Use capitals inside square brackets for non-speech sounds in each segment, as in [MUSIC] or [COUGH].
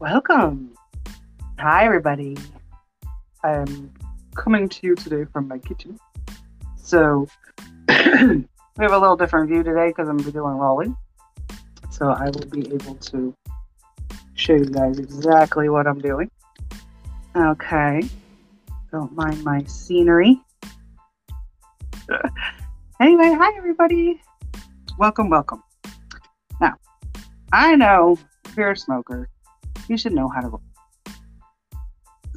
Welcome. Hi, everybody. I'm coming to you today from my kitchen. So, [CLEARS THROAT] we have a little different view today because I'm doing rolling. So, I will be able to show you guys exactly what I'm doing. Okay. Don't mind my scenery. [LAUGHS] anyway, hi, everybody. Welcome, welcome. Now, I know you're a smoker, you should know how to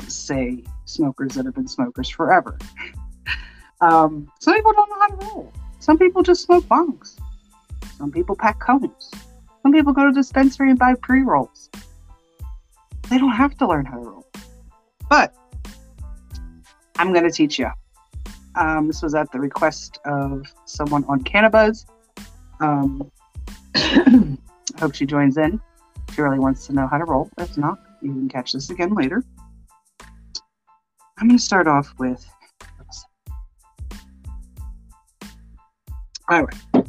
say smokers that have been smokers forever. [LAUGHS] um, some people don't know how to roll. Some people just smoke bongs. Some people pack cones. Some people go to dispensary and buy pre rolls. They don't have to learn how to roll. But I'm going to teach you. Um, this was at the request of someone on Cannabis. Um, [COUGHS] I hope she joins in. Really wants to know how to roll. If not, you can catch this again later. I'm going to start off with. All right.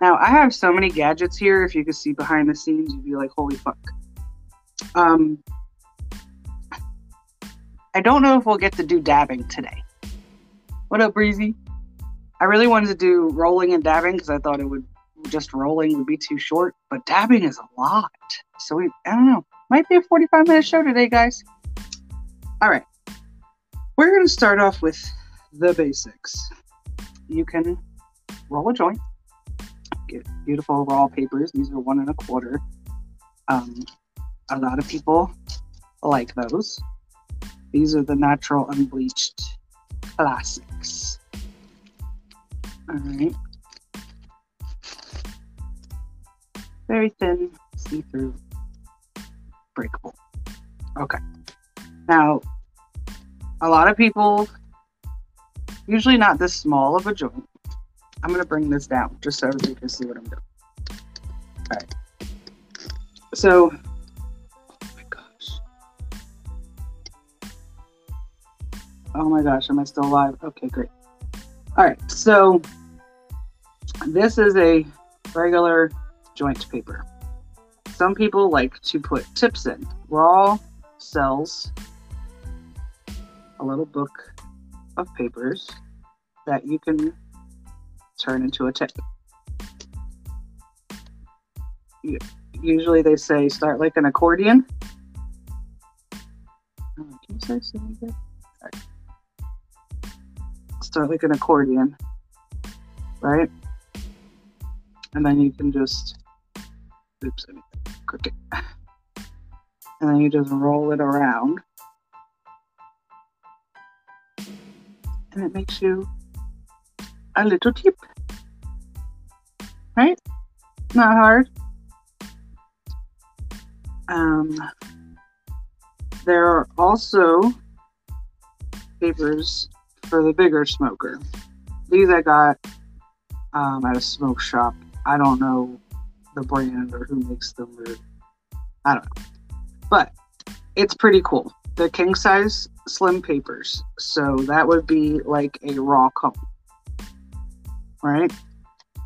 Now, I have so many gadgets here. If you could see behind the scenes, you'd be like, holy fuck. Um, I don't know if we'll get to do dabbing today. What up, Breezy? I really wanted to do rolling and dabbing because I thought it would just rolling would be too short, but dabbing is a lot. So we, I don't know, might be a 45 minute show today, guys. All right. We're going to start off with the basics. You can roll a joint, get beautiful raw papers. These are one and a quarter. Um, a lot of people like those. These are the natural unbleached classics. All right. Very thin, see through, breakable. Okay. Now, a lot of people, usually not this small of a joint. I'm going to bring this down just so everybody can see what I'm doing. All right. So, oh my gosh. Oh my gosh, am I still alive? Okay, great. All right, so this is a regular joint paper. Some people like to put tips in. Raw sells a little book of papers that you can turn into a tip. Usually they say start like an accordion. Oh, Start like an accordion, right? And then you can just oops, cricket. And then you just roll it around. And it makes you a little tip. Right? Not hard. Um, there are also papers for the bigger smoker. These I got um, at a smoke shop. I don't know the brand or who makes them or I don't know. But it's pretty cool. They're king size slim papers. So that would be like a raw cone. Right?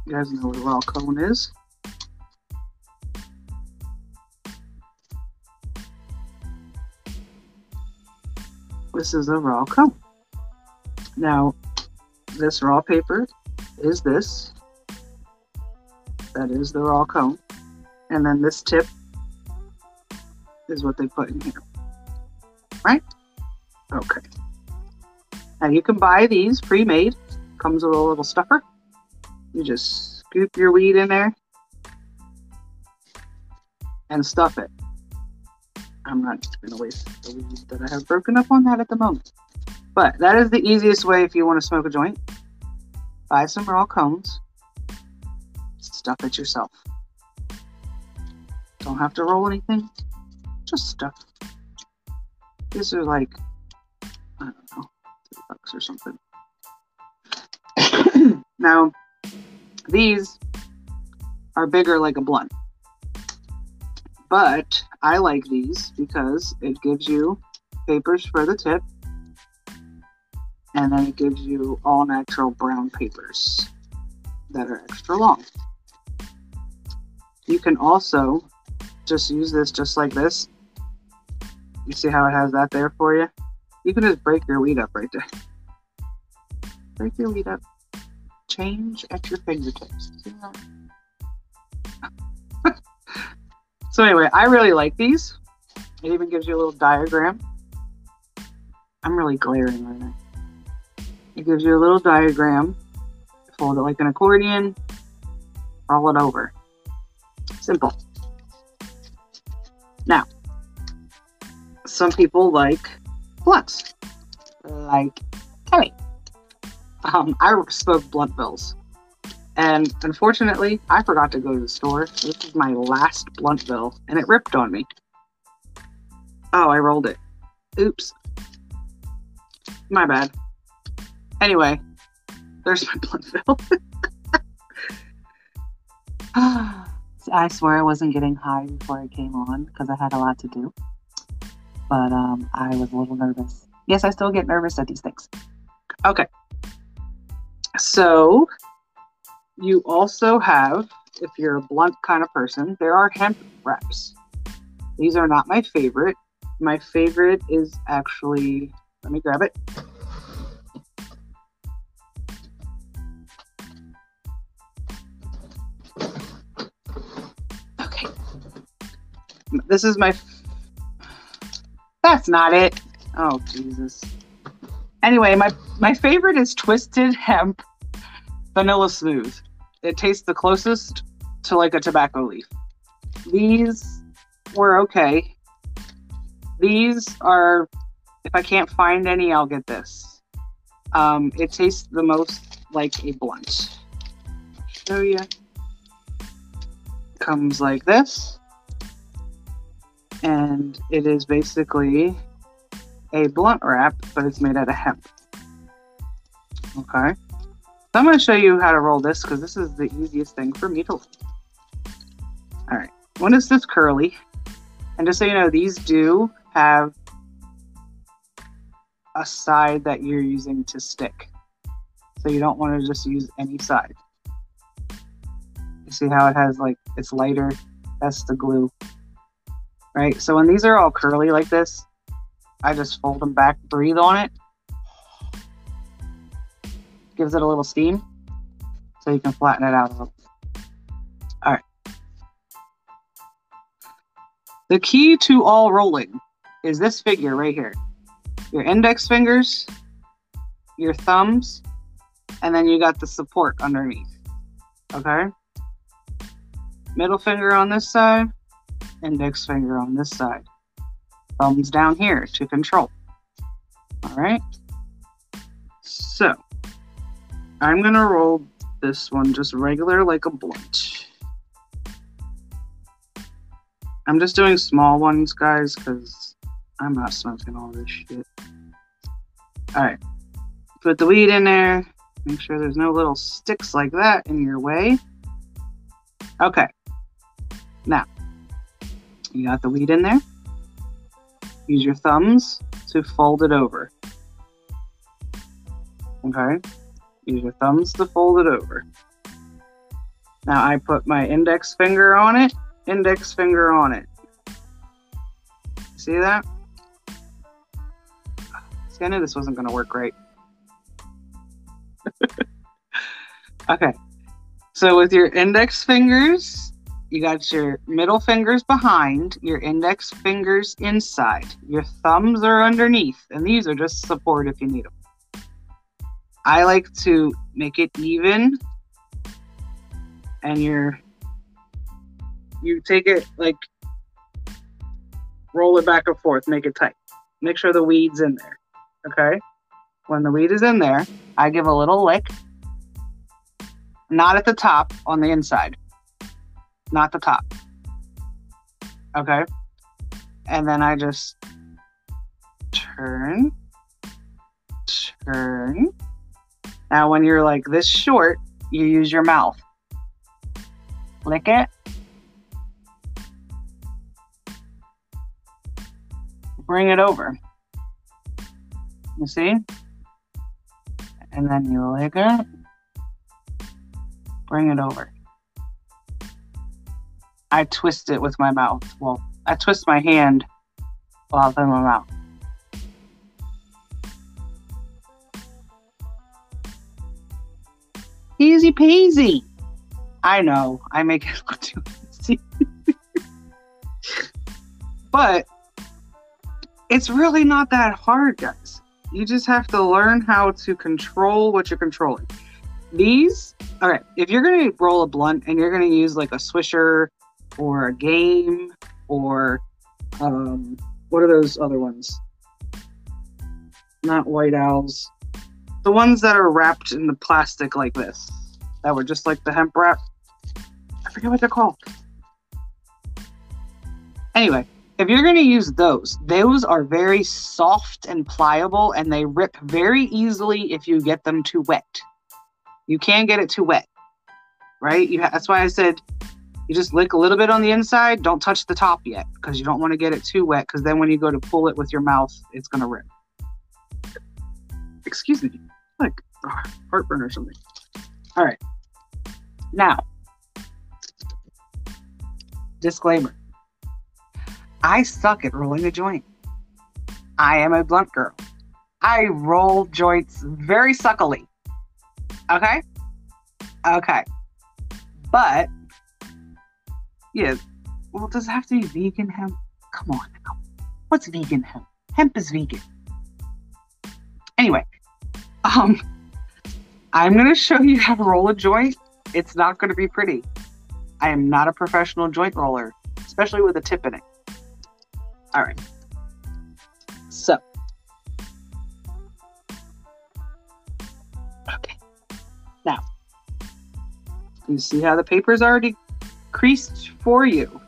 You guys know what a raw cone is. This is a raw cone. Now, this raw paper is this that is the raw cone. And then this tip is what they put in here. Right? Okay. Now you can buy these pre-made. Comes with a little stuffer. You just scoop your weed in there and stuff it. I'm not going to waste the weed that I have broken up on that at the moment. But that is the easiest way if you want to smoke a joint. Buy some raw cones, stuff it yourself. Don't have to roll anything, just stuff. These are like, I don't know, three bucks or something. [COUGHS] now, these are bigger like a blunt. But I like these because it gives you papers for the tip and then it gives you all natural brown papers that are extra long. You can also just use this just like this. You see how it has that there for you? You can just break your weed up right there. Break your weed up. Change at your fingertips. [LAUGHS] so anyway, I really like these. It even gives you a little diagram. I'm really glaring right now. It gives you a little diagram. Fold it like an accordion. Roll it over. Simple. Now, some people like blunts, like Kelly. Um, I spoke blunt bills. And unfortunately, I forgot to go to the store. This is my last blunt bill, and it ripped on me. Oh, I rolled it. Oops. My bad. Anyway, there's my blunt bill. [LAUGHS] I swear I wasn't getting high before I came on because I had a lot to do. But um, I was a little nervous. Yes, I still get nervous at these things. Okay. So you also have, if you're a blunt kind of person, there are hemp wraps. These are not my favorite. My favorite is actually, let me grab it. This is my. That's not it. Oh, Jesus. Anyway, my, my favorite is Twisted Hemp Vanilla Smooth. It tastes the closest to like a tobacco leaf. These were okay. These are, if I can't find any, I'll get this. Um, it tastes the most like a blunt. Show you. Comes like this, and it is basically a blunt wrap, but it's made out of hemp. Okay. So I'm going to show you how to roll this because this is the easiest thing for me to. All right. When is this curly? And just so you know, these do have a side that you're using to stick. So you don't want to just use any side. You see how it has like, it's lighter. That's the glue. Right? So when these are all curly like this, I just fold them back, breathe on it. Gives it a little steam. So you can flatten it out a little. All right. The key to all rolling is this figure right here. Your index fingers, your thumbs, and then you got the support underneath. Okay? Middle finger on this side, index finger on this side. Thumbs down here to control. All right? So, I'm going to roll this one just regular like a blunt. I'm just doing small ones, guys, because I'm not smoking all this shit. Alright. Put the weed in there. Make sure there's no little sticks like that in your way. Okay. Now, you got the weed in there. Use your thumbs to fold it over. Okay. Use your thumbs to fold it over. Now I put my index finger on it, index finger on it. See that? See, I knew this wasn't going to work right. [LAUGHS] okay. So with your index fingers, you got your middle fingers behind, your index fingers inside, your thumbs are underneath, and these are just support if you need them. I like to make it even, and you're you take it like roll it back and forth, make it tight. Make sure the weed's in there. Okay? When the weed is in there, I give a little lick. Not at the top, on the inside. Not the top. Okay? And then I just turn, turn. Now, when you're like this short, you use your mouth. Lick it. Bring it over. You see? And then you lick it. Bring it over. I twist it with my mouth. Well, I twist my hand while in my mouth. Easy peasy. I know. I make it [LAUGHS] look too easy. but it's really not that hard, guys. You just have to learn how to control what you're controlling. These, all right, if you're going to roll a blunt and you're going to use like a swisher or a game or um, what are those other ones? Not white owls. The ones that are wrapped in the plastic like this, that were just like the hemp wrap. I forget what they're called. Anyway, if you're going to use those, those are very soft and pliable and they rip very easily if you get them too wet. You can get it too wet, right? Ha- that's why I said you just lick a little bit on the inside. Don't touch the top yet because you don't want to get it too wet because then when you go to pull it with your mouth, it's going to rip. Excuse me, like oh, heartburn or something. All right. Now, disclaimer I suck at rolling a joint. I am a blunt girl. I roll joints very suckily. Okay? Okay. But, yeah, well, does it have to be vegan hemp? Come on now. What's vegan hemp? Hemp is vegan. Anyway, um, I'm going to show you how to roll a joint. It's not going to be pretty. I am not a professional joint roller, especially with a tip in it. All right. So, okay. Now, you see how the paper is already creased for you.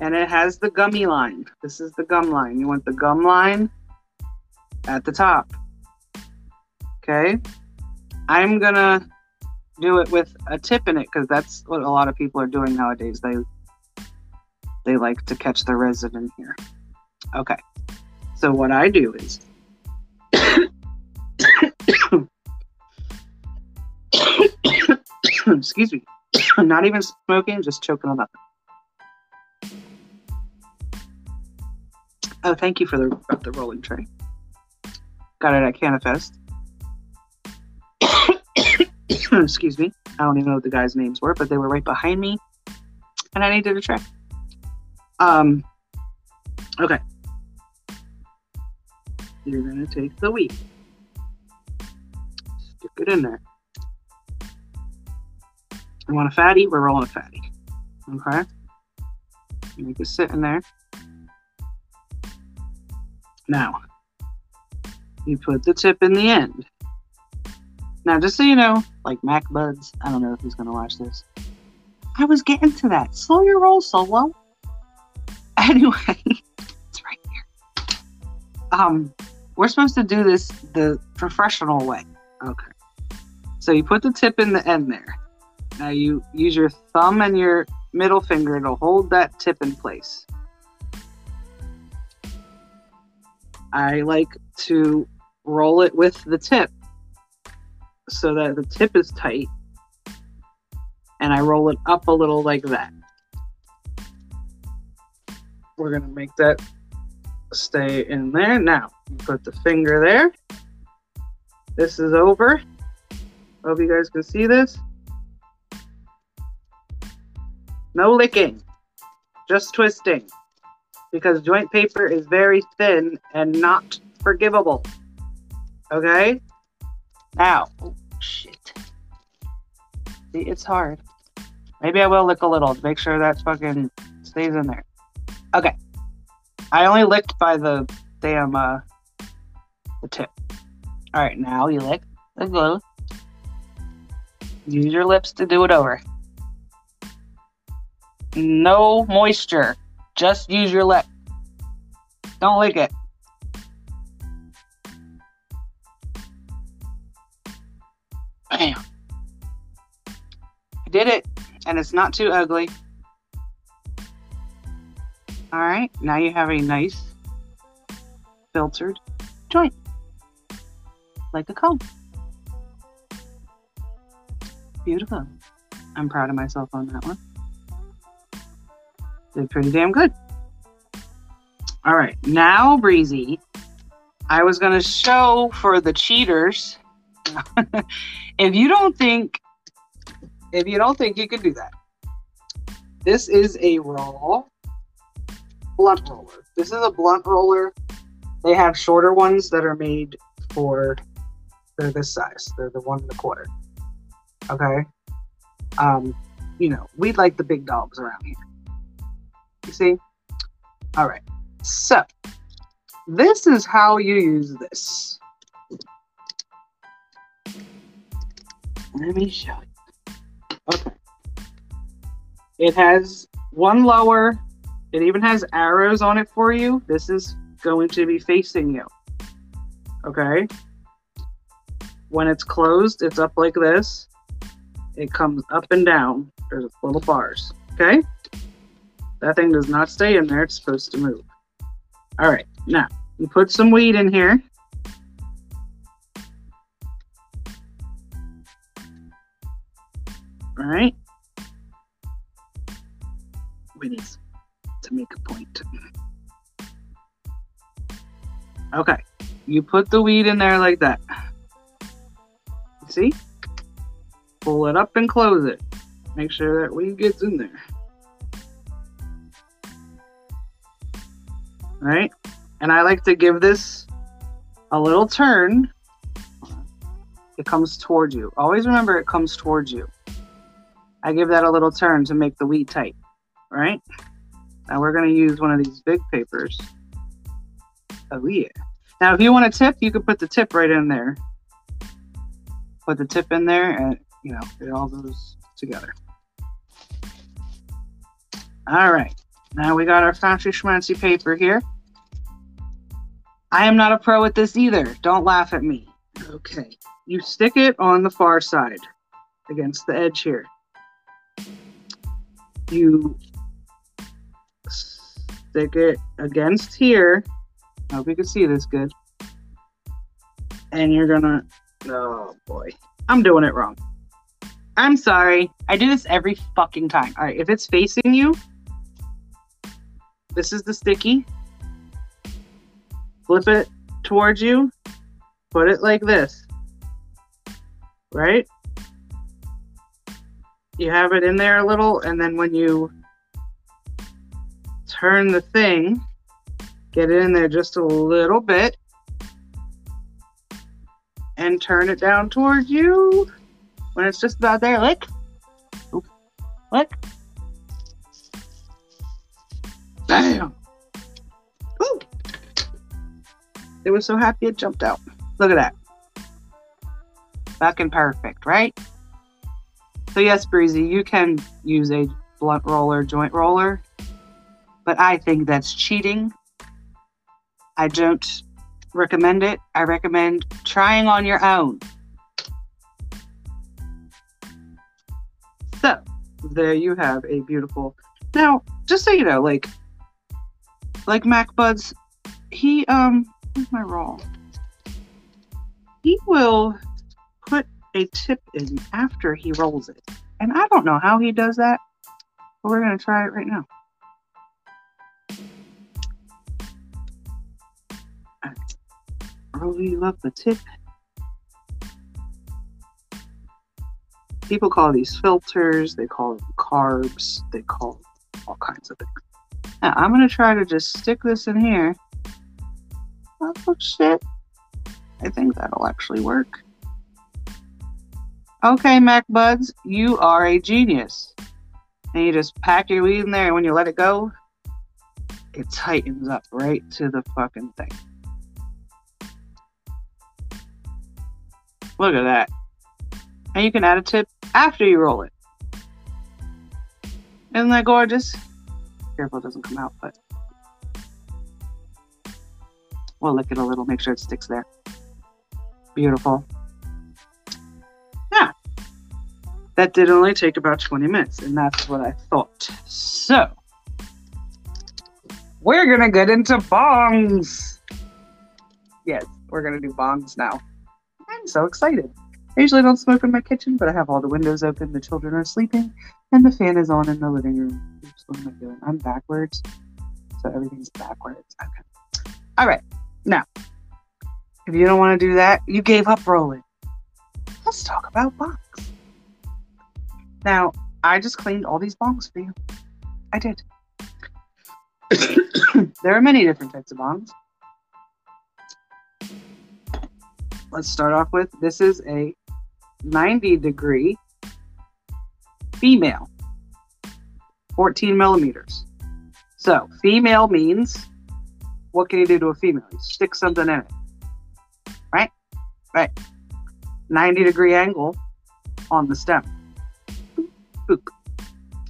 And it has the gummy line. This is the gum line. You want the gum line at the top. Okay. I'm going to do it with a tip in it because that's what a lot of people are doing nowadays. They they like to catch the resin in here. Okay. So what I do is [COUGHS] [COUGHS] [COUGHS] excuse me. [COUGHS] Not even smoking, just choking on nothing. Oh, thank you for the the rolling tray. Got it at Canifest. [COUGHS] excuse me. I don't even know what the guys' names were, but they were right behind me, and I needed a tray. Um, okay. You're gonna take the weed. Stick it in there. You want a fatty? We're rolling a fatty. Okay. Make it sit in there. Now, you put the tip in the end. Now, just so you know, like Mac Buds, I don't know if he's gonna watch this. I was getting to that. Slow your roll, solo. [LAUGHS] Anyway, it's right here. Um, we're supposed to do this the professional way. Okay. So you put the tip in the end there. Now you use your thumb and your middle finger to hold that tip in place. I like to roll it with the tip so that the tip is tight and I roll it up a little like that. We're going to make that stay in there. Now, put the finger there. This is over. Hope you guys can see this. No licking, just twisting. Because joint paper is very thin and not forgivable. Okay? Now, oh, shit. See, it's hard. Maybe I will lick a little to make sure that fucking stays in there. Okay. I only licked by the damn uh the tip. Alright, now you lick the glue. Use your lips to do it over. No moisture. Just use your lip. Don't lick it. Bam. I did it, and it's not too ugly. All right, now you have a nice filtered joint, like a cone. Beautiful. I'm proud of myself on that one. Did pretty damn good. All right, now Breezy, I was gonna show for the cheaters. [LAUGHS] if you don't think, if you don't think you can do that, this is a roll, blunt roller. This is a blunt roller. They have shorter ones that are made for. They're this size. They're the one and a quarter. Okay. Um, you know, we like the big dogs around here. You see? All right. So, this is how you use this. Let me show you. Okay. It has one lower. It even has arrows on it for you. This is going to be facing you. Okay. When it's closed, it's up like this. It comes up and down. There's little bars. Okay. That thing does not stay in there. It's supposed to move. All right. Now, you put some weed in here. All right. We need to make a point. Okay. You put the weed in there like that. See? Pull it up and close it. Make sure that weed gets in there. Right? And I like to give this a little turn. It comes towards you. Always remember it comes towards you. I give that a little turn to make the weed tight. Right? Now we're going to use one of these big papers. Oh, yeah. Now, if you want a tip, you can put the tip right in there. Put the tip in there, and, you know, it all goes together. All right. Now we got our fancy schmancy paper here. I am not a pro at this either. Don't laugh at me. Okay. You stick it on the far side against the edge here. You stick it against here. I hope you can see this good. And you're gonna, oh boy, I'm doing it wrong. I'm sorry. I do this every fucking time. All right, if it's facing you, this is the sticky. Flip it towards you. Put it like this. Right? You have it in there a little, and then when you turn the thing, get it in there just a little bit, and turn it down towards you. When it's just about there, lick. Oop. It was so happy it jumped out. Look at that. Fucking perfect, right? So yes, Breezy, you can use a blunt roller, joint roller, but I think that's cheating. I don't recommend it. I recommend trying on your own. So there you have a beautiful. Now, just so you know, like like Mac Buds, he um where's my roll? He will put a tip in after he rolls it. And I don't know how he does that, but we're gonna try it right now. Roll up the tip. People call these filters, they call them carbs, they call all kinds of things. Now I'm gonna try to just stick this in here. Oh shit. I think that'll actually work. Okay, Mac Buds, you are a genius. And you just pack your weed in there, and when you let it go, it tightens up right to the fucking thing. Look at that. And you can add a tip after you roll it. Isn't that gorgeous? Careful it doesn't come out, but we'll lick it a little, make sure it sticks there. Beautiful. Yeah. That did only take about 20 minutes, and that's what I thought. So, we're gonna get into bongs. Yes, we're gonna do bongs now. I'm so excited. I usually don't smoke in my kitchen, but I have all the windows open, the children are sleeping, and the fan is on in the living room. Oops, what am I doing? I'm backwards, so everything's backwards. Okay. All right. Now, if you don't want to do that, you gave up rolling. Let's talk about bongs. Now, I just cleaned all these bongs for you. I did. [COUGHS] there are many different types of bongs. Let's start off with this is a 90 degree female, 14 millimeters. So, female means what can you do to a female? You stick something in it, right? Right. 90 degree angle on the stem. Boop.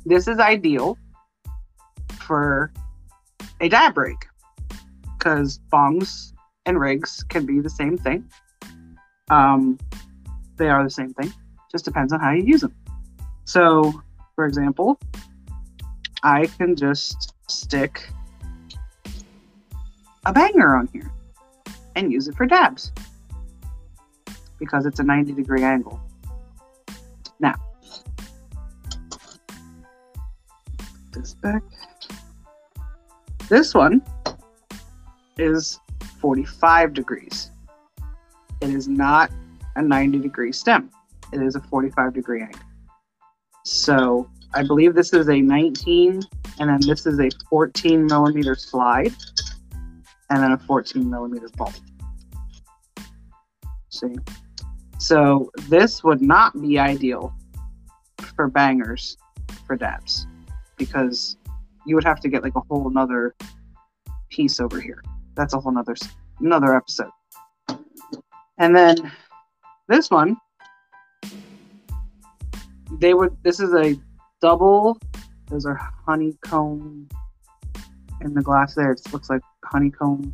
This is ideal for a dab rig because bongs and rigs can be the same thing. Um, they are the same thing. Just depends on how you use them. So, for example, I can just stick a banger on here and use it for dabs because it's a 90 degree angle. Now, this back. This one is 45 degrees. It is not a 90 degree stem. It is a 45 degree angle. So I believe this is a 19 and then this is a 14 millimeter slide and then a 14 millimeter bolt. See? So this would not be ideal for bangers for dabs because you would have to get like a whole another piece over here. That's a whole nother another episode. And then this one, they would. This is a double. Those are honeycomb in the glass there. It looks like honeycomb.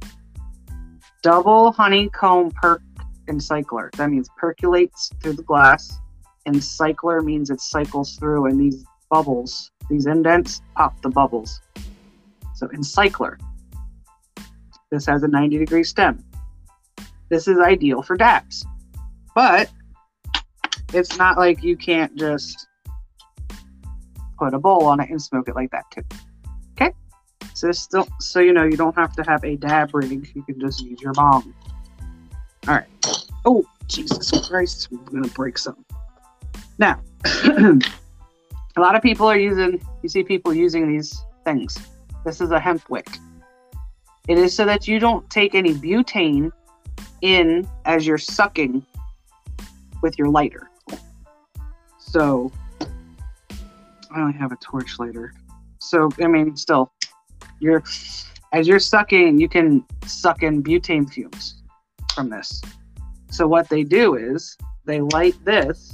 Double honeycomb perk encycler. That means percolates through the glass. Encycler means it cycles through, and these bubbles, these indents, pop the bubbles. So encycler. This has a 90 degree stem. This is ideal for dabs. But it's not like you can't just put a bowl on it and smoke it like that too. Okay? So you know you don't have to have a dab rig, you can just use your bong. Alright. Oh, Jesus Christ, I'm gonna break something. Now [CLEARS THROAT] a lot of people are using you see people using these things. This is a hemp wick. It is so that you don't take any butane in as you're sucking with your lighter. So I only have a torch lighter. So I mean still you're as you're sucking you can suck in butane fumes from this. So what they do is they light this.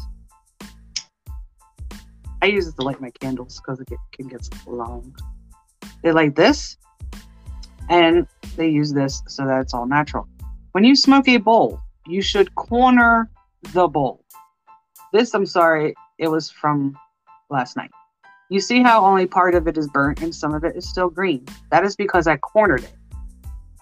I use it to light my candles because it can get long. They light this and they use this so that it's all natural. When you smoke a bowl, you should corner the bowl. This, I'm sorry, it was from last night. You see how only part of it is burnt and some of it is still green? That is because I cornered it.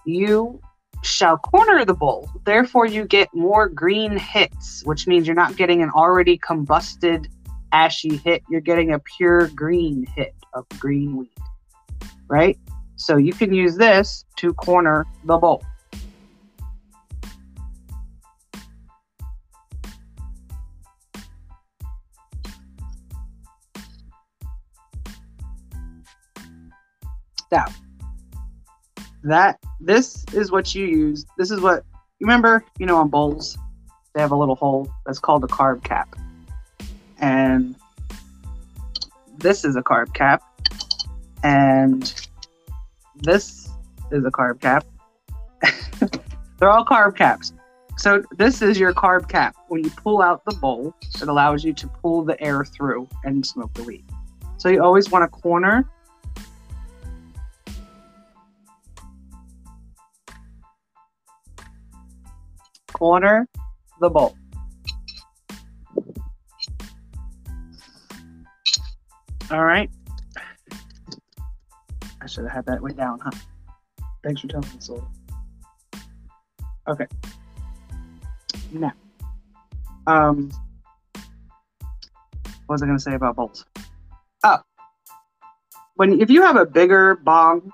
You shall corner the bowl, therefore, you get more green hits, which means you're not getting an already combusted ashy hit, you're getting a pure green hit of green weed, right? So you can use this to corner the bowl. Now, that this is what you use. This is what you remember, you know, on bowls, they have a little hole that's called a carb cap. And this is a carb cap. And this is a carb cap. [LAUGHS] They're all carb caps. So this is your carb cap. When you pull out the bowl, it allows you to pull the air through and smoke the weed. So you always want a corner. Corner the bowl. All right. I should have had that way down, huh? Thanks for telling me, Soul. Okay. Now, Um, what was I going to say about bowls? Oh, when if you have a bigger bong,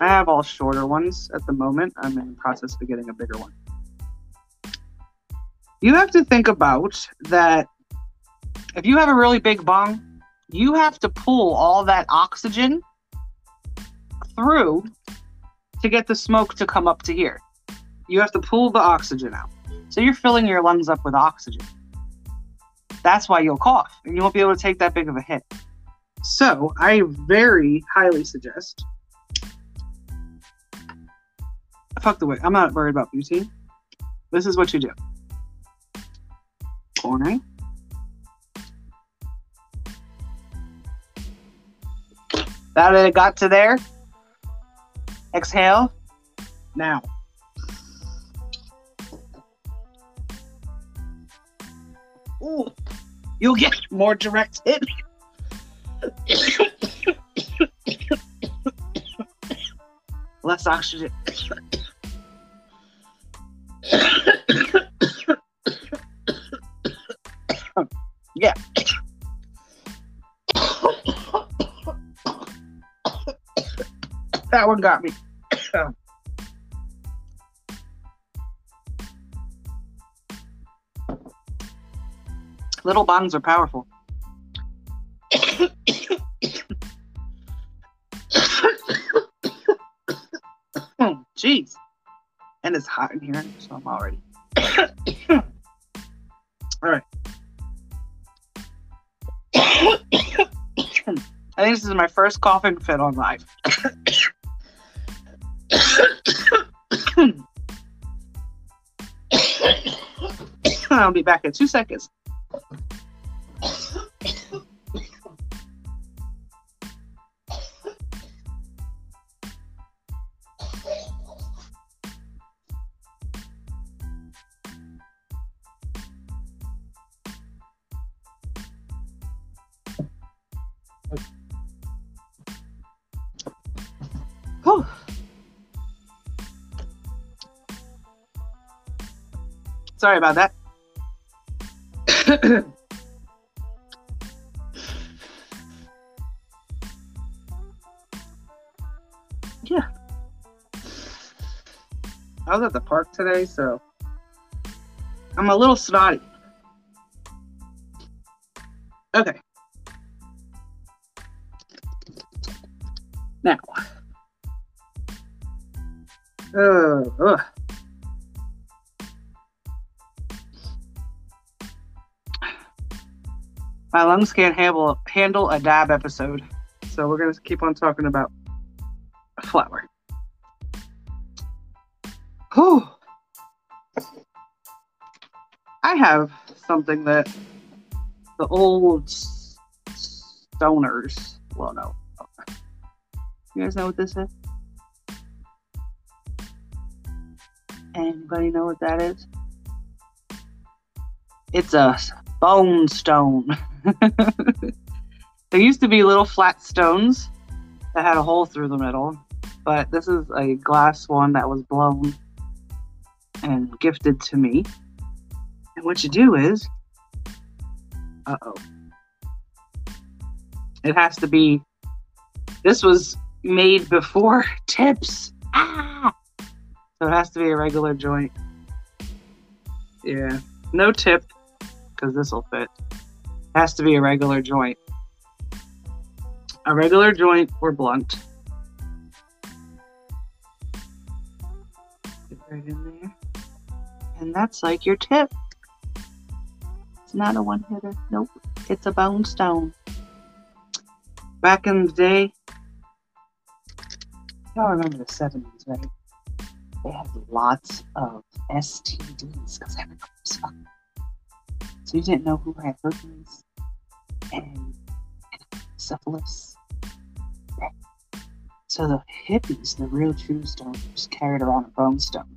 I have all shorter ones at the moment. I'm in the process of getting a bigger one. You have to think about that. If you have a really big bong, you have to pull all that oxygen through to get the smoke to come up to here. You have to pull the oxygen out. So you're filling your lungs up with oxygen. That's why you'll cough and you won't be able to take that big of a hit. So I very highly suggest. Fuck the way. I'm not worried about butane. This is what you do. Pouring. That it got to there. Exhale. Now. Ooh, you'll get more direct hit. [COUGHS] Less oxygen. Yeah. that one got me. Little bongs are powerful. [COUGHS] Hmm, jeez. And it's hot in here, so I'm already. [COUGHS] All right. [COUGHS] I think this is my first coughing fit on live. [COUGHS] I'll be back in two seconds. Sorry about that. [COUGHS] yeah. I was at the park today, so I'm a little snotty. Okay. Now. Uh. My lungs can't handle handle a dab episode, so we're gonna keep on talking about flower. Whew. I have something that the old stoners. Well, no. You guys know what this is? Anybody know what that is? It's a bone stone. [LAUGHS] there used to be little flat stones that had a hole through the middle, but this is a glass one that was blown and gifted to me. And what you do is, uh oh, it has to be. This was made before [LAUGHS] tips. Ah! So it has to be a regular joint. Yeah. No tip, because this will fit. Has to be a regular joint. A regular joint or blunt. Get right in there. And that's like your tip. It's not a one hitter. Nope. It's a bone stone. Back in the day, y'all remember the 70s, right? they had lots of STDs because everybody was fucking. So you didn't know who had herpes and, syphilis. So the hippies, the real true stoners, carried around a bone stone.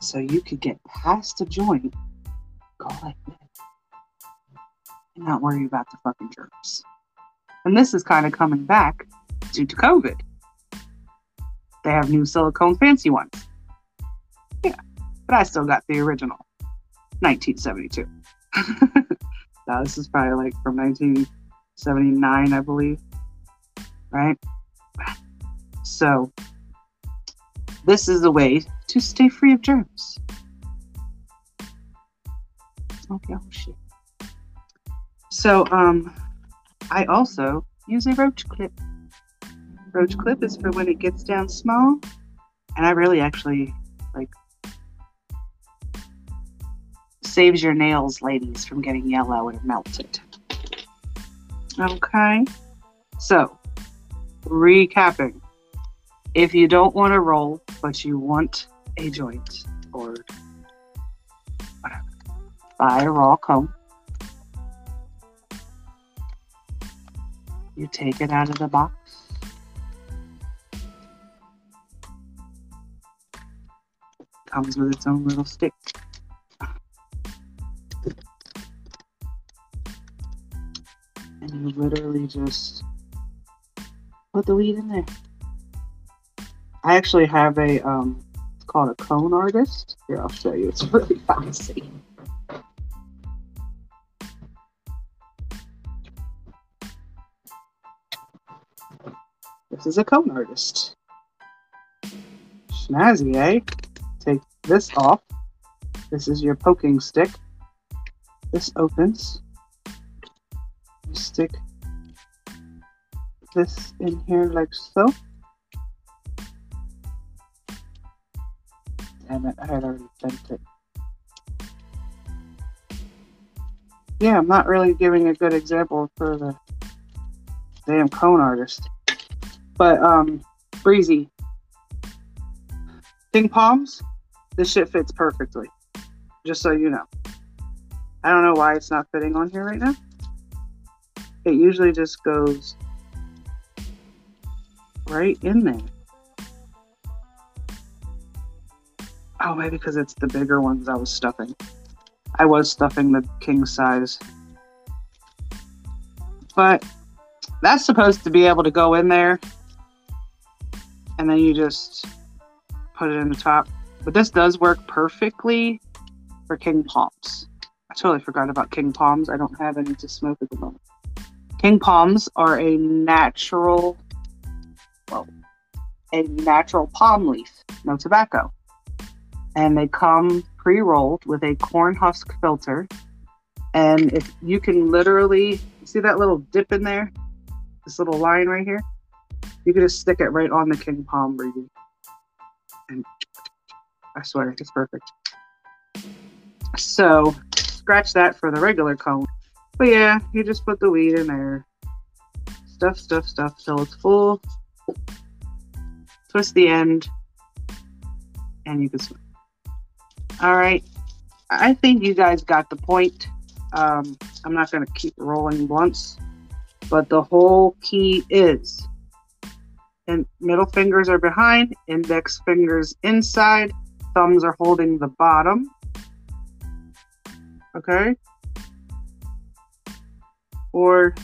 So you could get past a joint, go like this, and not worry about the fucking germs. And this is kind of coming back due to COVID. They have new silicone fancy ones. Yeah, but I still got the original. 1972. [LAUGHS] now, this is probably like from 1979, I believe. Right? So, this is a way to stay free of germs. Okay, oh shit. So, um, I also use a roach clip. Roach clip is for when it gets down small, and I really actually like saves your nails, ladies, from getting yellow and melted. Okay, so recapping if you don't want to roll, but you want a joint or whatever, buy a RAW cone. You take it out of the box. Comes with its own little stick. Literally just put the weed in there. I actually have a um it's called a cone artist. Here I'll show you. It's really [LAUGHS] fancy. This is a cone artist. Snazzy, eh? Take this off. This is your poking stick. This opens. Stick this in here like so. Damn it, I had already bent it. Yeah, I'm not really giving a good example for the damn cone artist. But um breezy. King palms, this shit fits perfectly. Just so you know. I don't know why it's not fitting on here right now. It usually just goes right in there. Oh, maybe because it's the bigger ones I was stuffing. I was stuffing the king size. But that's supposed to be able to go in there. And then you just put it in the top. But this does work perfectly for king palms. I totally forgot about king palms. I don't have any to smoke at the moment. King palms are a natural, well, a natural palm leaf, no tobacco and they come pre-rolled with a corn husk filter. And if you can literally see that little dip in there, this little line right here, you can just stick it right on the king palm breathing. And I swear it's perfect. So scratch that for the regular cone. But yeah, you just put the weed in there. Stuff, stuff, stuff till it's full. Twist the end, and you can smoke. All right. I think you guys got the point. Um, I'm not going to keep rolling blunts, but the whole key is and middle fingers are behind, index fingers inside, thumbs are holding the bottom. Okay? Or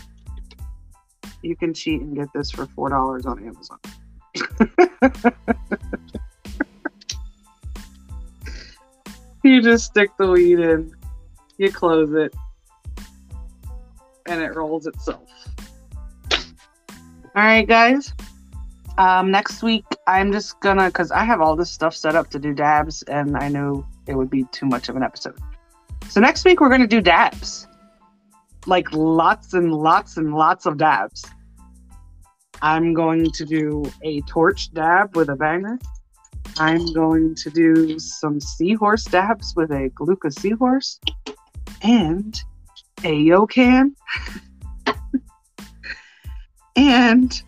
you can cheat and get this for $4 on Amazon. [LAUGHS] you just stick the weed in, you close it, and it rolls itself. All right, guys. Um, next week, I'm just gonna, because I have all this stuff set up to do dabs, and I know it would be too much of an episode. So next week, we're gonna do dabs. Like lots and lots and lots of dabs. I'm going to do a torch dab with a banger. I'm going to do some seahorse dabs with a Lookah seahorse and a Yocan [LAUGHS] and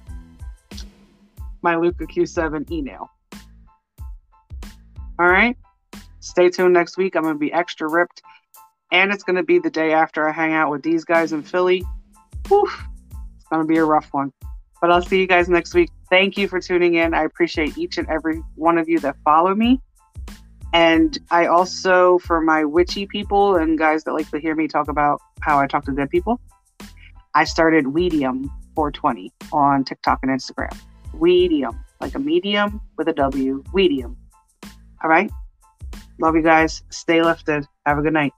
my Lookah Q7 e-nail. All right. Stay tuned next week. I'm going to be extra ripped. And it's going to be the day after I hang out with these guys in Philly. Oof, it's going to be a rough one. But I'll see you guys next week. Thank you for tuning in. I appreciate each and every one of you that follow me. And I also, for my witchy people and guys that like to hear me talk about how I talk to dead people, I started Weedium 420 on TikTok and Instagram. Weedium, like a medium with a W, Weedium. All right? Love you guys. Stay lifted. Have a good night.